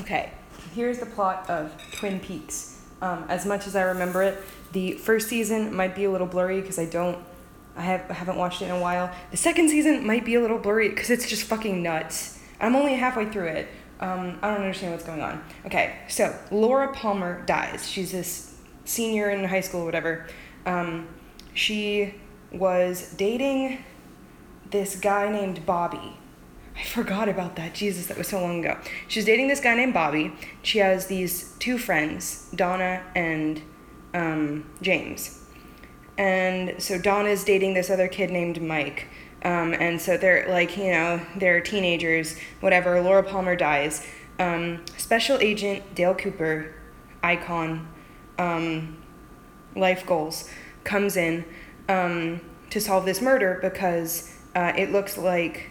Okay, here's the plot of Twin Peaks. Um, as much as I remember it, the first season might be a little blurry because I don't, I have I haven't watched it in a while. The second season might be a little blurry because it's just fucking nuts. I'm only halfway through it. Um, I don't understand what's going on. Okay, so Laura Palmer dies. She's this senior in high school, or whatever. Um, she was dating this guy named Bobby. I forgot about that. Jesus, that was so long ago. She's dating this guy named Bobby. She has these two friends, Donna and um, James. And so Donna's dating this other kid named Mike. Um, and so they're like, you know, they're teenagers, whatever. Laura Palmer dies. Um, Special Agent Dale Cooper, icon, um, life goals, comes in um, to solve this murder because uh, it looks like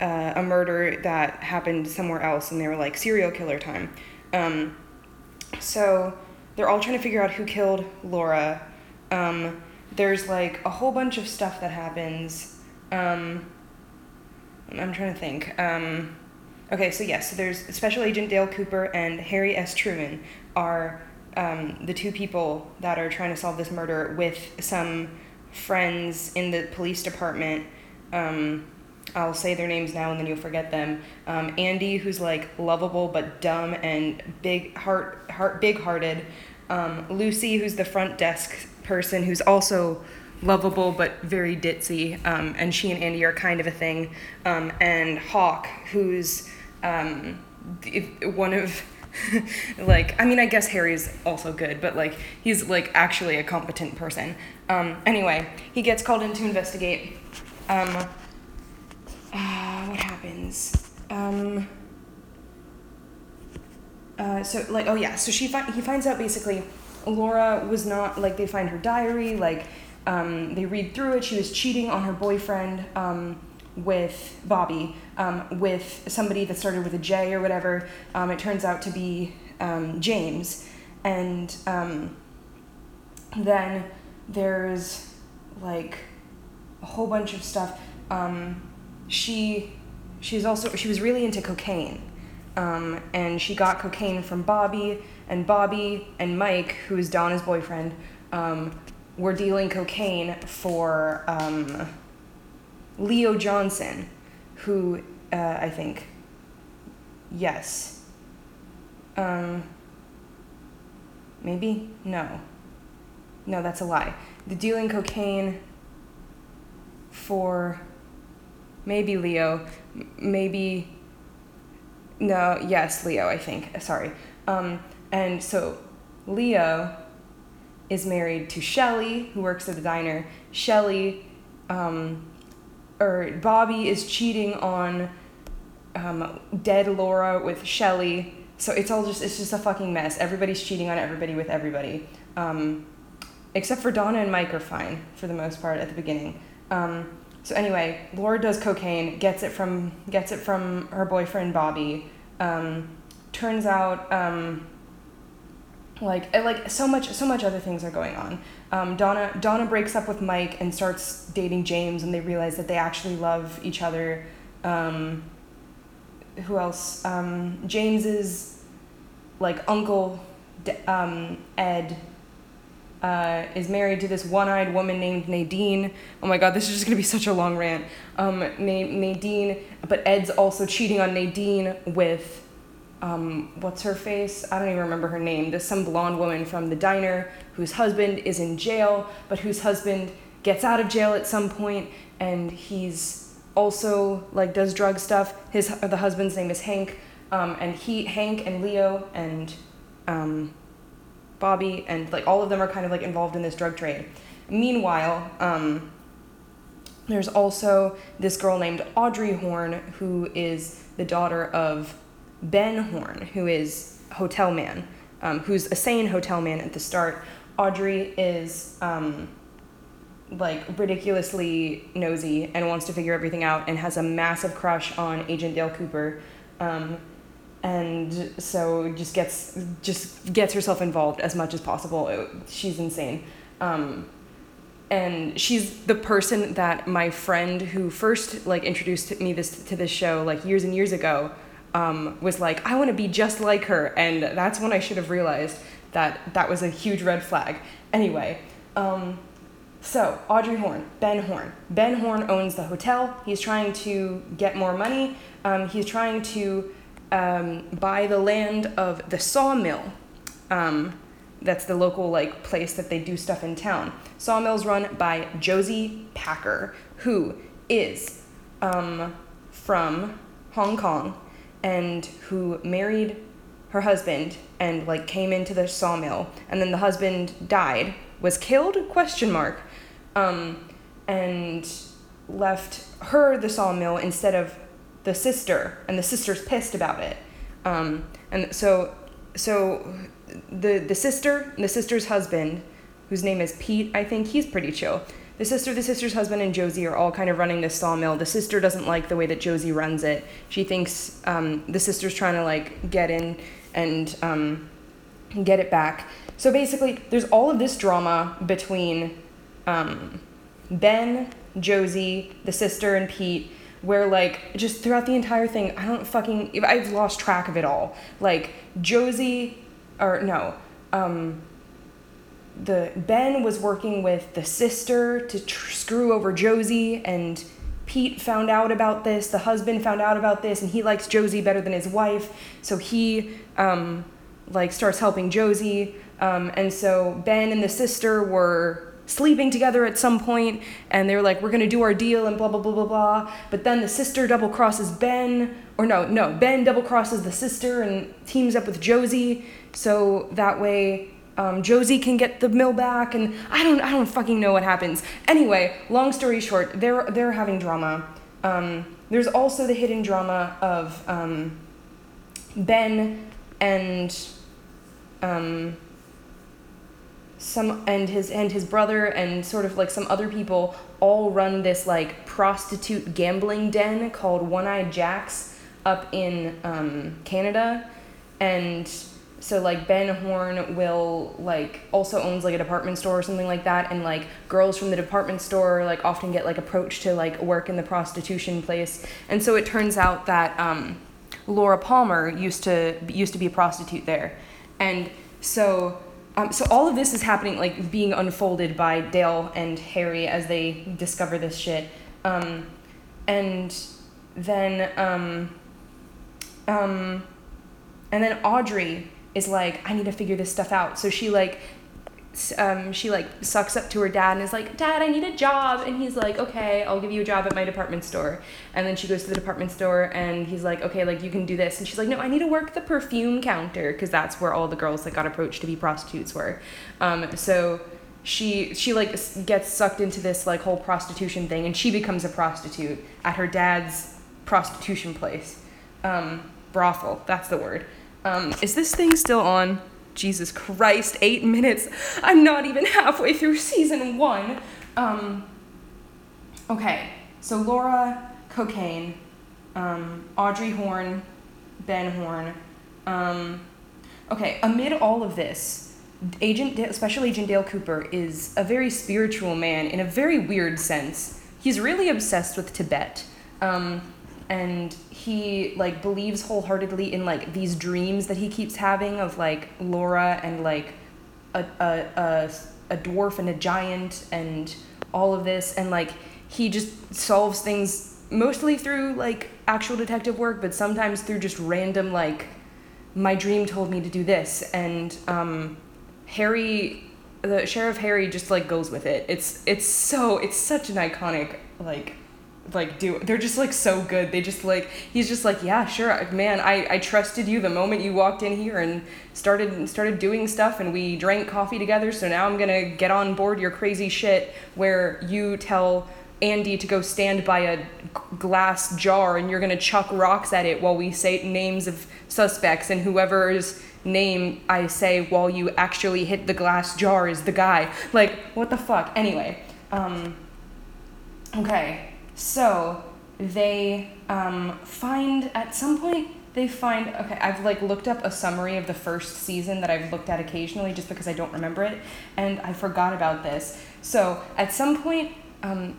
uh, a murder that happened somewhere else, and they were like serial killer time. Um, so they're all trying to figure out who killed Laura. Um, there's like a whole bunch of stuff that happens. Um, I'm trying to think. Um, okay, so yes, so there's Special Agent Dale Cooper and Harry S. Truman are um, the two people that are trying to solve this murder with some friends in the police department. Um, I'll say their names now and then you'll forget them. Um, Andy, who's like lovable but dumb and big heart, heart big hearted. Um, Lucy, who's the front desk person, who's also lovable but very ditzy, um, and she and Andy are kind of a thing. Um, and Hawk, who's um, one of like I mean I guess Harry's also good, but like he's like actually a competent person. Um, anyway, he gets called in to investigate. Um, uh, what happens? Um, uh, so like oh yeah, so she fi- he finds out basically Laura was not like they find her diary like um, they read through it. She was cheating on her boyfriend um, with Bobby um, with somebody that started with a J or whatever. Um, it turns out to be um, James, and um, then there's like a whole bunch of stuff. Um, she she's also she was really into cocaine, um, and she got cocaine from Bobby, and Bobby and Mike, who is Donna's boyfriend, um, were dealing cocaine for um, Leo Johnson, who uh, I think, yes. Um, maybe no. No, that's a lie. The dealing cocaine for maybe Leo, maybe no, yes, Leo, I think. Sorry. Um, and so Leo is married to Shelly, who works at the diner. Shelly, um, or Bobby is cheating on um, dead Laura with Shelly. So it's all just it's just a fucking mess. Everybody's cheating on everybody with everybody. Um, except for Donna and Mike are fine for the most part at the beginning. Um, so anyway, Laura does cocaine, gets it from gets it from her boyfriend Bobby. Um, turns out, um, like like so much so much other things are going on. Um, Donna Donna breaks up with Mike and starts dating James, and they realize that they actually love each other. Um, who else? Um, James's like uncle um, Ed uh, is married to this one-eyed woman named Nadine. Oh my God, this is just gonna be such a long rant. Um, Na- Nadine, but Ed's also cheating on Nadine with um, what's her face? I don't even remember her name. There's some blonde woman from the diner whose husband is in jail, but whose husband gets out of jail at some point, and he's also like does drug stuff. His the husband's name is Hank, um, and he Hank and Leo and um, Bobby and like all of them are kind of like involved in this drug trade. Meanwhile, um, there's also this girl named Audrey Horne who is the daughter of Ben Horne, who is hotel man, um, who's a sane hotel man at the start. Audrey is um, like ridiculously nosy and wants to figure everything out and has a massive crush on Agent Dale Cooper. Um, and so just gets just gets herself involved as much as possible. It- she's insane. Um, and she's the person that my friend who first like introduced me this to this show like years and years ago um, was like, I want to be just like her. And that's when I should have realized that that was a huge red flag. Anyway, um, so Audrey Horne, Ben Horne. Ben Horne owns the hotel. He's trying to get more money. Um, he's trying to um, the land of the sawmill. Um, that's the local like place that they do stuff in town. Sawmill's run by Josie Packard, who is um, from Hong Kong and who married her husband and like came into the sawmill and then the husband died was killed question mark um, and left her the sawmill instead of the sister and the sister's pissed about it um, and so so the the sister the sister's husband whose name is pete i think he's pretty chill the sister, the sister's husband, and Josie are all kind of running this sawmill. The sister doesn't like the way that Josie runs it. She thinks um, the sister's trying to like get in and um, get it back. So basically, there's all of this drama between um, Ben, Josie, the sister, and Pete, where like just throughout the entire thing, I don't fucking, I've lost track of it all. Like Josie, or no, um, the Ben was working with the sister to tr- screw over Josie and Pete found out about this, the husband found out about this, and he likes Josie better than his wife, so he um, like starts helping Josie. Um, and so Ben and the sister were sleeping together at some point, and they were like, "We're gonna do our deal," and blah blah blah blah blah. But then the sister double crosses Ben, or no, no, Ben double crosses the sister and teams up with Josie, so that way um, Josie can get the mill back, and I don't, I don't fucking know what happens. Anyway, long story short, they're they're having drama. Um, there's also the hidden drama of um, Ben and um, some and his and his brother and sort of like some other people all run this like prostitute gambling den called One Eye Jacks up in um, Canada, and so like Ben Horne will like also owns like a department store or something like that. And like girls from the department store like often get like approached to like work in the prostitution place. And so it turns out that um, Laura Palmer used to used to be a prostitute there. And so um, so all of this is happening like being unfolded by Dale and Harry as they discover this shit um, and then um, um, and then Audrey is like, I need to figure this stuff out. So she like um, she like sucks up to her dad and is like, Dad, I need a job. And he's like, Okay, I'll give you a job at my department store. And then she goes to the department store and he's like, Okay, like you can do this. And she's like, No, I need to work the perfume counter because that's where all the girls that got approached to be prostitutes were. Um, so she she like gets sucked into this like whole prostitution thing and she becomes a prostitute at her dad's prostitution place. Um, brothel, that's the word. Um, is this thing still on? Jesus Christ, eight minutes. I'm not even halfway through season one. Um, okay, so Laura, cocaine, um, Audrey Horne, Ben Horne. Um, okay, amid all of this, Agent, Special Agent Dale Cooper is a very spiritual man in a very weird sense. He's really obsessed with Tibet. Um, and he like believes wholeheartedly in like these dreams that he keeps having of like Laura and like a a a, a dwarf and a giant and all of this. And like he just solves things mostly through like actual detective work but sometimes through just random like my dream told me to do this. And um Harry the sheriff Harry just like goes with it. It's it's so it's such an iconic like like do they're just like so good. They just like he's just like yeah sure man i i trusted you the moment you walked in here and started started doing stuff and we drank coffee together so now i'm gonna get on board your crazy shit where you tell andy to go stand by a glass jar and you're gonna chuck rocks at it while we say names of suspects and whoever's name i say while you actually hit the glass jar is the guy. Like what the fuck? Anyway um okay so they um, find at some point they find okay i've like looked up a summary of the first season that i've looked at occasionally just because i don't remember it and i forgot about this. So at some point um,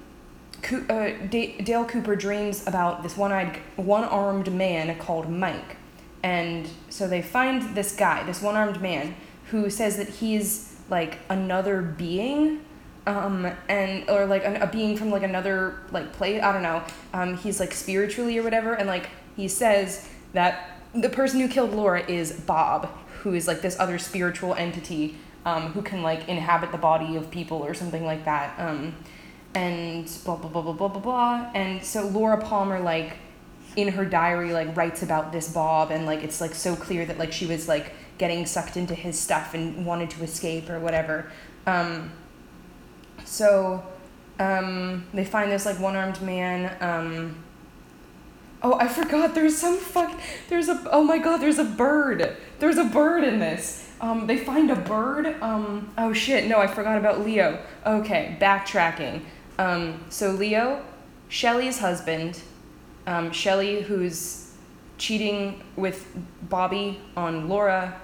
Co- uh, D- Dale Cooper dreams about this one-eyed, one-armed man called Mike, and so they find this guy, this one-armed man, who says that he's like another being, um, and or like a, a being from like another like place. I don't know. Um, he's like spiritually or whatever, and like he says that the person who killed Laura is Bob, who is like this other spiritual entity um, who can like inhabit the body of people or something like that. Um, and blah blah blah blah blah blah blah. And so Laura Palmer like in her diary like writes about this Bob and like it's like so clear that like she was like getting sucked into his stuff and wanted to escape or whatever. Um, so um, they find this like one armed man. Um, oh, I forgot. There's some fuck. There's a. Oh my god. There's a bird. There's a bird in this. Um, they find a bird. Um, oh shit. No, I forgot about Leo. Okay, backtracking. Um, so Leo, Shelly's husband, um, Shelly, who's cheating with Bobby on Laura,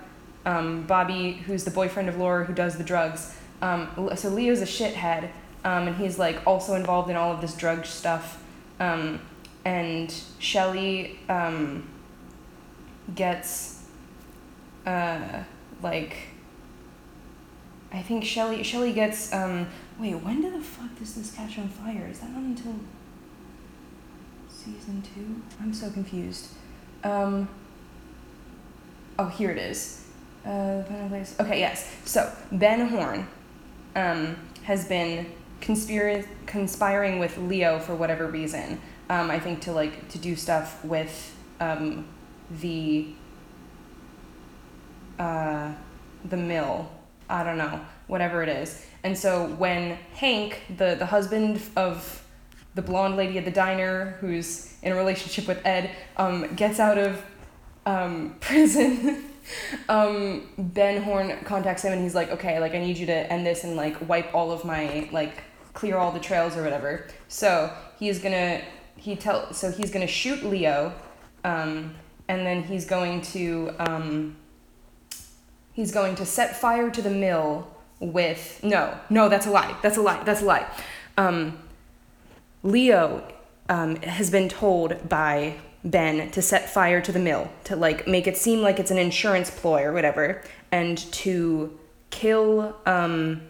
um, Bobby, who's the boyfriend of Laura, who does the drugs. Um, so Leo's a shithead, um, and he's like also involved in all of this drug stuff. Um, and Shelly um, gets uh, like I think Shelly Shelly gets um, wait when did the fuck does this catch on fire? Is that not until season two? I'm so confused. Um, oh, here it is. Uh, okay, yes. So Ben Horne um, has been conspir- conspiring with Leo for whatever reason. Um, I think to like to do stuff with um, the uh, the mill. I don't know, whatever it is. And so when Hank, the the husband of the blonde lady at the diner who's in a relationship with Ed, um, gets out of um, prison. Um, ben Horne contacts him and he's like, okay, like I need you to end this and like wipe all of my like clear all the trails or whatever. So he's gonna he tell so he's gonna shoot Leo, um, and then he's going to um, he's going to set fire to the mill with no no that's a lie that's a lie that's a lie. Um, Leo um, has been told by Ben to set fire to the mill, to like make it seem like it's an insurance ploy or whatever, and to kill um,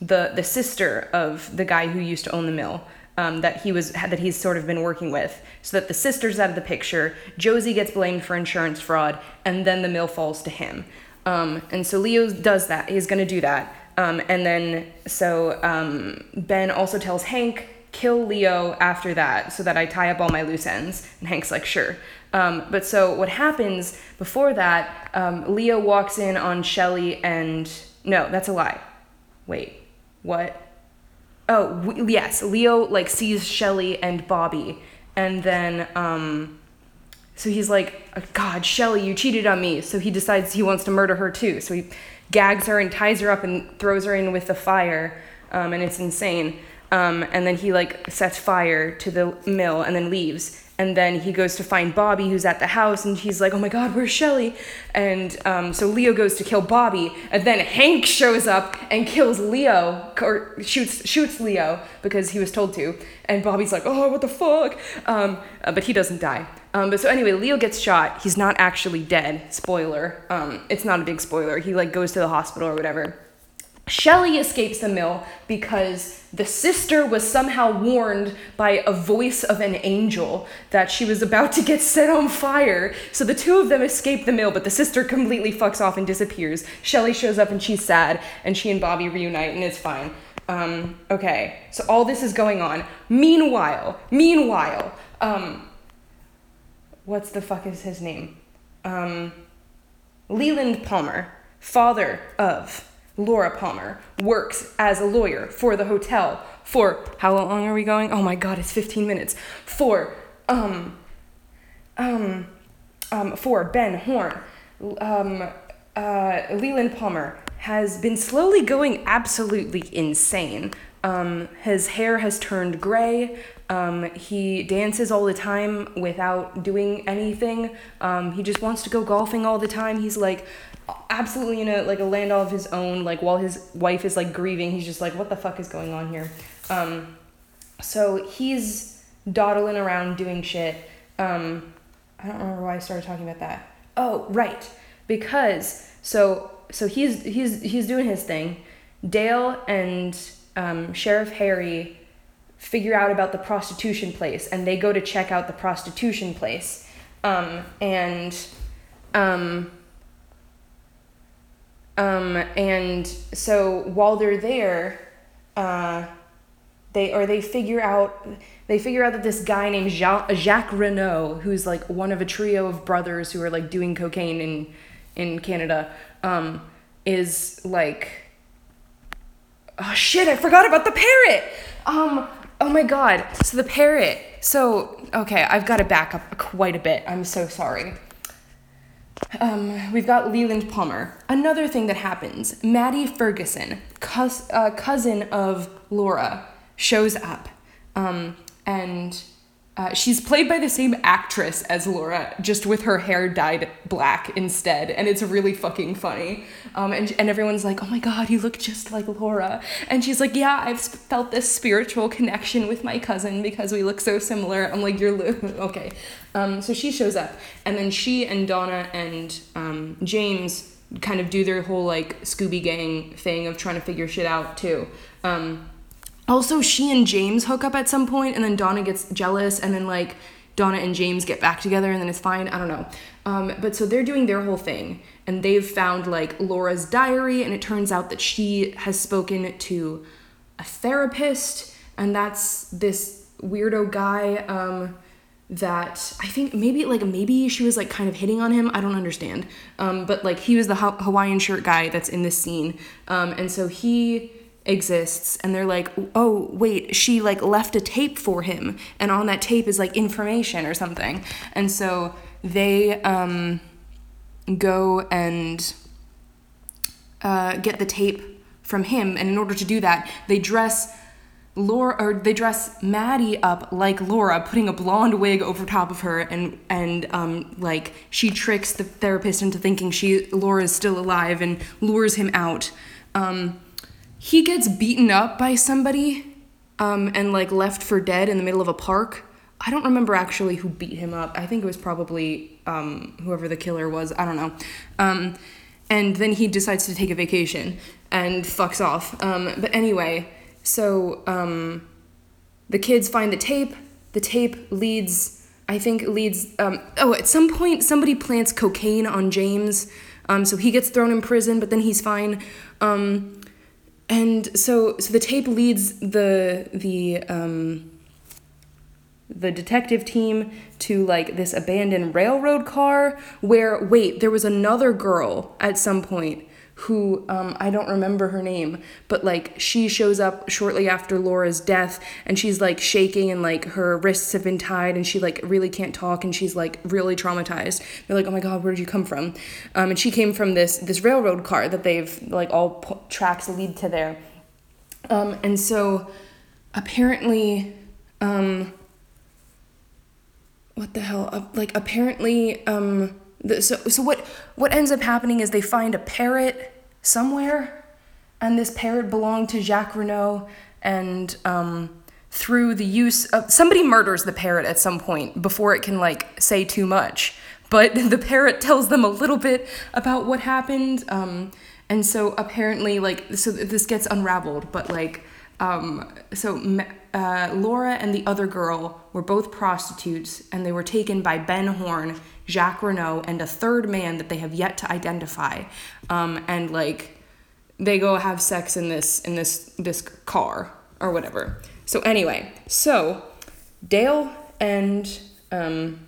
the the sister of the guy who used to own the mill. Um, that he was that he's sort of been working with, so that the sister's out of the picture. Josie gets blamed for insurance fraud, and then the mill falls to him. Um, and so Leo does that. He's going to do that. Um, and then so um, Ben also tells Hank kill Leo after that so that I tie up all my loose ends. And Hank's like, sure. Um, but so what happens before that, um, Leo walks in on Shelly and. No, that's a lie. Wait, what? Oh, w- yes. Leo like sees Shelly and Bobby. And then. Um, so he's like, God, Shelly, you cheated on me. So he decides he wants to murder her too. So he gags her and ties her up and throws her in with the fire. Um, and it's insane. Um, and then he like sets fire to the mill and then leaves. And then he goes to find Bobby, who's at the house, and he's like, "Oh my God, where's Shelly?" And um, so Leo goes to kill Bobby, and then Hank shows up and kills Leo, or shoots shoots Leo because he was told to. And Bobby's like, "Oh, what the fuck?" Um, uh, but he doesn't die. Um, but so anyway, Leo gets shot. He's not actually dead. Spoiler. Um, it's not a big spoiler. He like goes to the hospital or whatever. Shelly escapes the mill because the sister was somehow warned by a voice of an angel that she was about to get set on fire. So the two of them escape the mill, but the sister completely fucks off and disappears. Shelly shows up and she's sad, and she and Bobby reunite, and it's fine. Um, okay, so all this is going on. Meanwhile, meanwhile, um, what's the fuck is his name? Um, Leland Palmer, father of Laura Palmer works as a lawyer for the hotel for how long are we going? Oh my god, it's 15 minutes. For um um um for Ben Horne. Um uh Leland Palmer has been slowly going absolutely insane. Um, his hair has turned gray. Um, he dances all the time without doing anything. Um, he just wants to go golfing all the time. He's like absolutely in a like a land all of his own. Like while his wife is like grieving, he's just like, what the fuck is going on here? Um, so he's dawdling around doing shit. Um, I don't remember why I started talking about that. Oh, right, because so so he's he's he's doing his thing. Dale and um, Sheriff Harry figure out about the prostitution place, and they go to check out the prostitution place. Um, and um, um, and so while they're there, uh, they or they figure out they figure out that this guy named Jacques, Jacques Renault, who's like one of a trio of brothers who are like doing cocaine in in Canada, um, is like oh shit, I forgot about the parrot. Um, oh my god. So the parrot. So okay, I've got to back up quite a bit. I'm so sorry. Um, we've got Leland Palmer. Another thing that happens Maddie Ferguson, uh, cousin of Laura, shows up. Um, and uh, she's played by the same actress as Laura, just with her hair dyed black instead, and it's really fucking funny. Um, and, and everyone's like, oh my god, you look just like Laura. And she's like, yeah, I've felt this spiritual connection with my cousin because we look so similar. I'm like, you're okay. Um, so she shows up, and then she and Donna and um, James kind of do their whole like Scooby Gang thing of trying to figure shit out too. Um, also, she and James hook up at some point, and then Donna gets jealous, and then like Donna and James get back together, and then it's fine. I don't know. Um, but so they're doing their whole thing, and they've found like Laura's diary, and it turns out that she has spoken to a therapist, and that's this weirdo guy. Um, that I think maybe like maybe she was like kind of hitting on him. I don't understand. Um, but like he was the Hawaiian shirt guy that's in this scene, um, and so he exists and they're like oh wait she like left a tape for him and on that tape is like information or something and so they um, go and uh, get the tape from him and in order to do that they dress Laura or they dress Maddie up like Laura, putting a blonde wig over top of her, and and um, like she tricks the therapist into thinking she Laura is still alive and lures him out. Um, he gets beaten up by somebody um, and like left for dead in the middle of a park. I don't remember actually who beat him up. I think it was probably um, whoever the killer was. I don't know. Um, and then he decides to take a vacation and fucks off. Um, but anyway, so um, the kids find the tape. The tape leads, I think, leads. Um, oh, at some point, somebody plants cocaine on James. so he gets thrown in prison, but then he's fine. Um, and so so the tape leads the the um, the detective team to like this abandoned railroad car where wait there was another girl at some point who um, I don't remember her name, but like she shows up shortly after Laura's death and she's like shaking and like her wrists have been tied and she like really can't talk and she's like really traumatized. They're like, oh my god, where did you come from? Um, and she came from this this railroad car that they've like all tracks lead to there. Um, and so apparently, um, what the hell? Uh, like apparently, um, so so what what ends up happening is they find a parrot somewhere, and this parrot belonged to Jacques Renault, and um, through the use of somebody murders the parrot at some point before it can like say too much, but the parrot tells them a little bit about what happened, um, and so apparently like so this gets unraveled, but like um, so uh, Laura and the other girl were both prostitutes, and they were taken by Ben Horne, Jacques Renault, and a third man that they have yet to identify. Um, and like, they go have sex in this in this this car or whatever. So anyway, so Dale and um,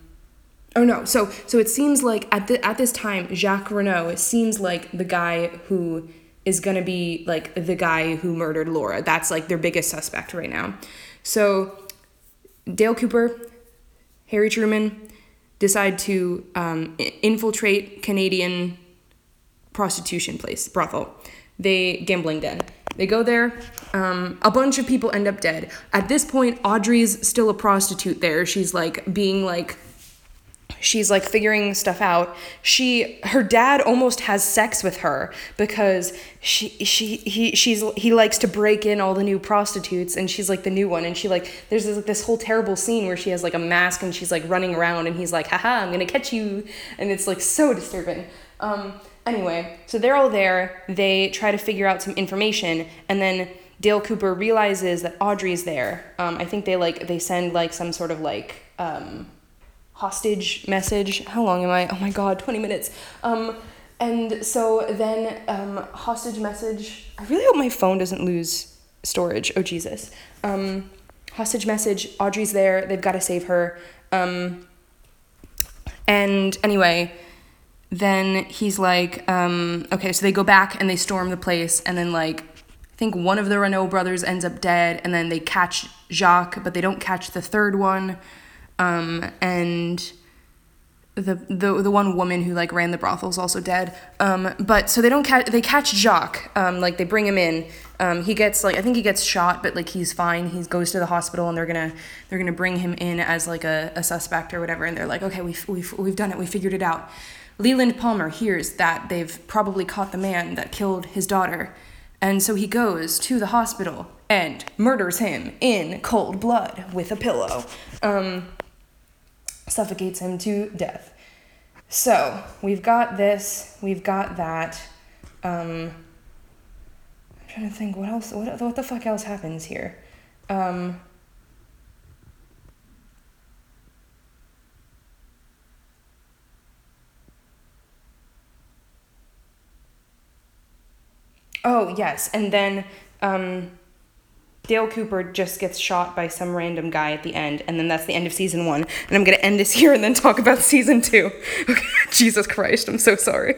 oh no, so so it seems like at the at this time Jacques Renault seems like the guy who is to be like the guy who murdered Laura. That's like their biggest suspect right now. So Dale Cooper, Harry Truman decide to um, infiltrate Canadian prostitution place, brothel. They gambling den. They go there. Um, a bunch of people end up dead. At this point, Audrey's still a prostitute there. She's like being like she's like figuring stuff out. She her dad almost has sex with her because she she he she's he likes to break in all the new prostitutes and she's like the new one. And she like there's this, this whole terrible scene where she has like a mask and she's like running around and he's like haha i'm gonna catch you. And it's like so disturbing. Um anyway so they're all there. They try to figure out some information. And then dale cooper realizes that audrey's there. Um, i think they like they send like some sort of like um, hostage message. How long am I? Oh my god, 20 minutes. Um, and so then um, hostage message. I really hope my phone doesn't lose storage. Oh Jesus. Um, hostage message. Audrey's there. They've got to save her. Um, and anyway, then he's like, um, okay, so they go back and they storm the place, and then like. I think one of the Renault brothers ends up dead, and then they catch Jacques, but they don't catch the third one um, and the, the the one woman who like ran the brothel is also dead. Um, but so they don't catch they catch Jacques. Um, like they bring him in. Um, he gets like I think he gets shot, but like he's fine. He goes to the hospital and they're gonna they're gonna bring him in as like a, a suspect or whatever. And they're like, okay, we've we've we've done it. We figured it out. Leland Palmer hears that they've probably caught the man that killed his daughter, and so he goes to the hospital and murders him in cold blood with a pillow. Um, suffocates him to death. So we've got this, we've got that. Um, I'm trying to think what else. What what the fuck else happens here? Um, oh yes, and then um, Dale Cooper just gets shot by some random guy at the end, and then that's the end of season one. And I'm gonna end this here and then talk about season two. Okay, Jesus Christ, I'm so sorry.